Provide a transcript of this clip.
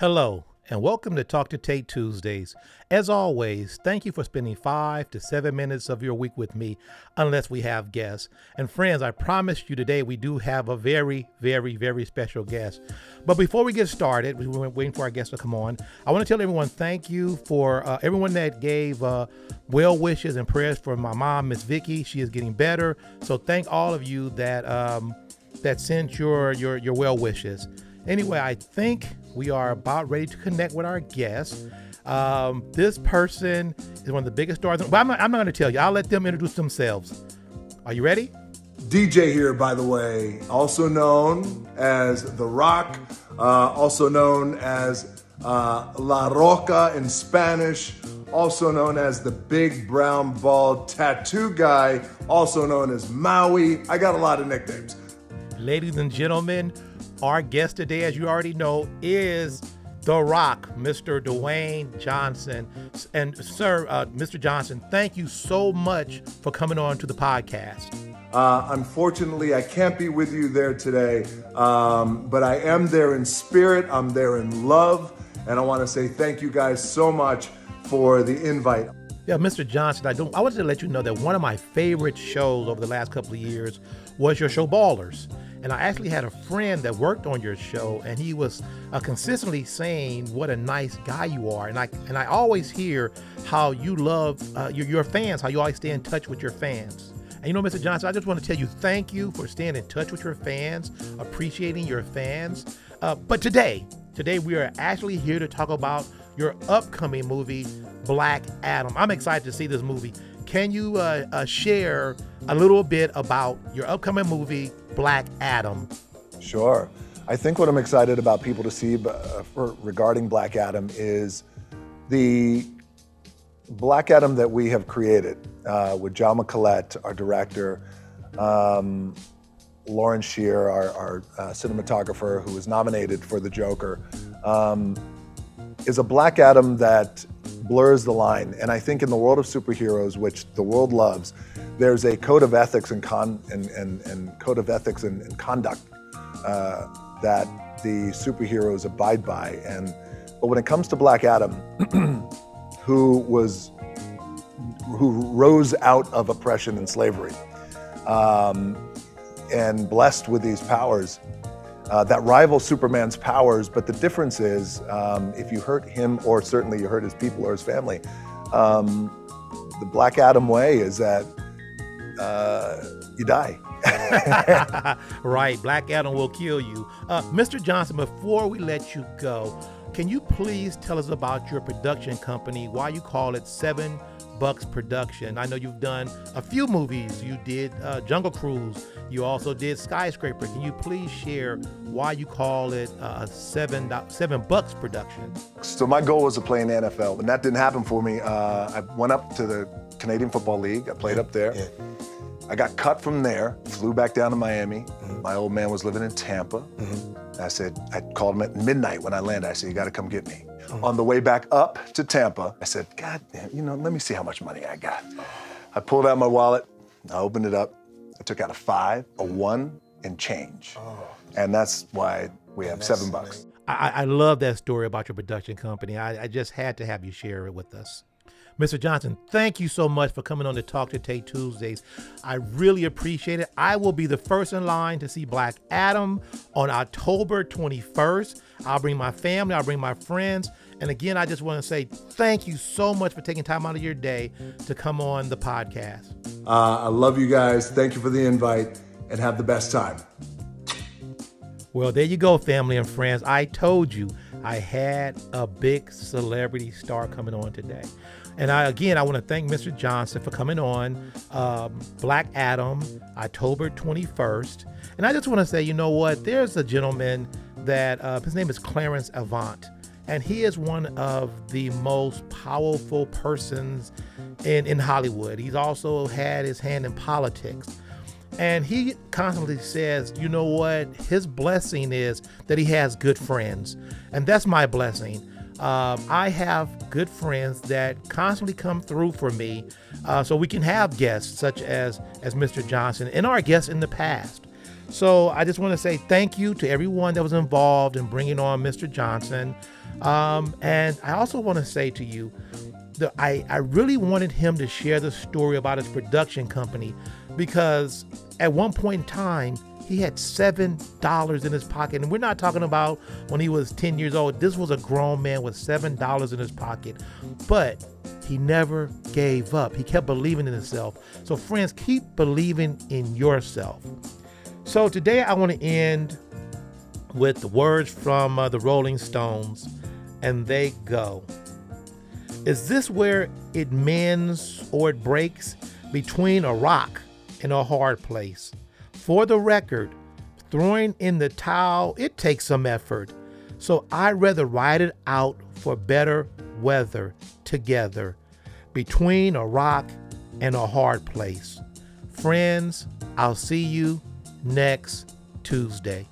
Hello, and welcome to Talk to Tate Tuesdays. As always, thank you for spending five to seven minutes of your week with me, unless we have guests. And friends, I promise you today we do have a very, very, very special guest. But before we get started, we were waiting for our guest to come on. I want to tell everyone thank you for uh, everyone that gave uh, well wishes and prayers for my mom, Miss Vicky. She is getting better. So thank all of you that um, that sent your your your well wishes. Anyway, I think we are about ready to connect with our guest. Um, this person is one of the biggest stars. But I'm not, I'm not going to tell you. I'll let them introduce themselves. Are you ready? DJ here, by the way, also known as The Rock, uh, also known as uh, La Roca in Spanish, also known as the Big Brown Bald Tattoo Guy, also known as Maui. I got a lot of nicknames. Ladies and gentlemen, our guest today, as you already know, is The Rock, Mr. Dwayne Johnson. And, sir, uh, Mr. Johnson, thank you so much for coming on to the podcast. Uh, unfortunately, I can't be with you there today, um, but I am there in spirit, I'm there in love, and I want to say thank you guys so much for the invite. Yeah, Mr. Johnson, I don't. I wanted to let you know that one of my favorite shows over the last couple of years was your show Ballers. And I actually had a friend that worked on your show, and he was uh, consistently saying what a nice guy you are. And I and I always hear how you love uh, your, your fans, how you always stay in touch with your fans. And you know, Mr. Johnson, I just want to tell you thank you for staying in touch with your fans, appreciating your fans. Uh, but today, today we are actually here to talk about your upcoming movie, Black Adam. I'm excited to see this movie. Can you uh, uh, share a little bit about your upcoming movie, Black Adam? Sure. I think what I'm excited about people to see uh, for, regarding Black Adam is the Black Adam that we have created uh, with Jaume Collet, our director, um, Lawrence Sher, our, our uh, cinematographer, who was nominated for the Joker, um, is a Black Adam that blurs the line. And I think in the world of superheroes, which the world loves, there's a code of ethics and con and, and, and code of ethics and, and conduct uh, that the superheroes abide by. And but when it comes to Black Adam, who was who rose out of oppression and slavery, um, and blessed with these powers, uh, that rival Superman's powers. But the difference is, um, if you hurt him, or certainly you hurt his people or his family, um, the Black Adam way is that uh, you die. right, Black Adam will kill you. Uh, Mr. Johnson, before we let you go, can you please tell us about your production company, why you call it Seven Bucks Production? I know you've done a few movies. You did uh, Jungle Cruise. You also did Skyscraper. Can you please share why you call it uh, Seven Seven Bucks Production? So my goal was to play in the NFL, and that didn't happen for me. Uh, I went up to the Canadian Football League. I played up there. Yeah. I got cut from there, flew back down to Miami. Mm-hmm. My old man was living in Tampa. Mm-hmm. I said, I called him at midnight when I landed. I said, You got to come get me. On the way back up to Tampa, I said, God damn, you know, let me see how much money I got. I pulled out my wallet, I opened it up, I took out a five, a one, and change. Oh. And that's why we have seven bucks. I, I, love that story about your production company. I, I just had to have you share it with us. Mr. Johnson, thank you so much for coming on to Talk to Tate Tuesdays. I really appreciate it. I will be the first in line to see Black Adam on October 21st. I'll bring my family, I'll bring my friends. And again, I just want to say thank you so much for taking time out of your day to come on the podcast. Uh, I love you guys. Thank you for the invite and have the best time. Well, there you go, family and friends. I told you I had a big celebrity star coming on today. And I again, I want to thank Mr. Johnson for coming on um, Black Adam, October 21st. And I just want to say, you know what? There's a gentleman that uh, his name is Clarence Avant, and he is one of the most powerful persons in in Hollywood. He's also had his hand in politics. And he constantly says, you know what? His blessing is that he has good friends. And that's my blessing. Um, I have good friends that constantly come through for me, uh, so we can have guests such as as Mr. Johnson and our guests in the past. So I just want to say thank you to everyone that was involved in bringing on Mr. Johnson. Um, and I also want to say to you, that I, I really wanted him to share the story about his production company because at one point in time, he had seven dollars in his pocket. And we're not talking about when he was 10 years old. This was a grown man with seven dollars in his pocket. But he never gave up. He kept believing in himself. So, friends, keep believing in yourself. So, today I want to end with the words from uh, the Rolling Stones, and they go. Is this where it mends or it breaks between a rock and a hard place? For the record, throwing in the towel, it takes some effort. So I'd rather ride it out for better weather together between a rock and a hard place. Friends, I'll see you next Tuesday.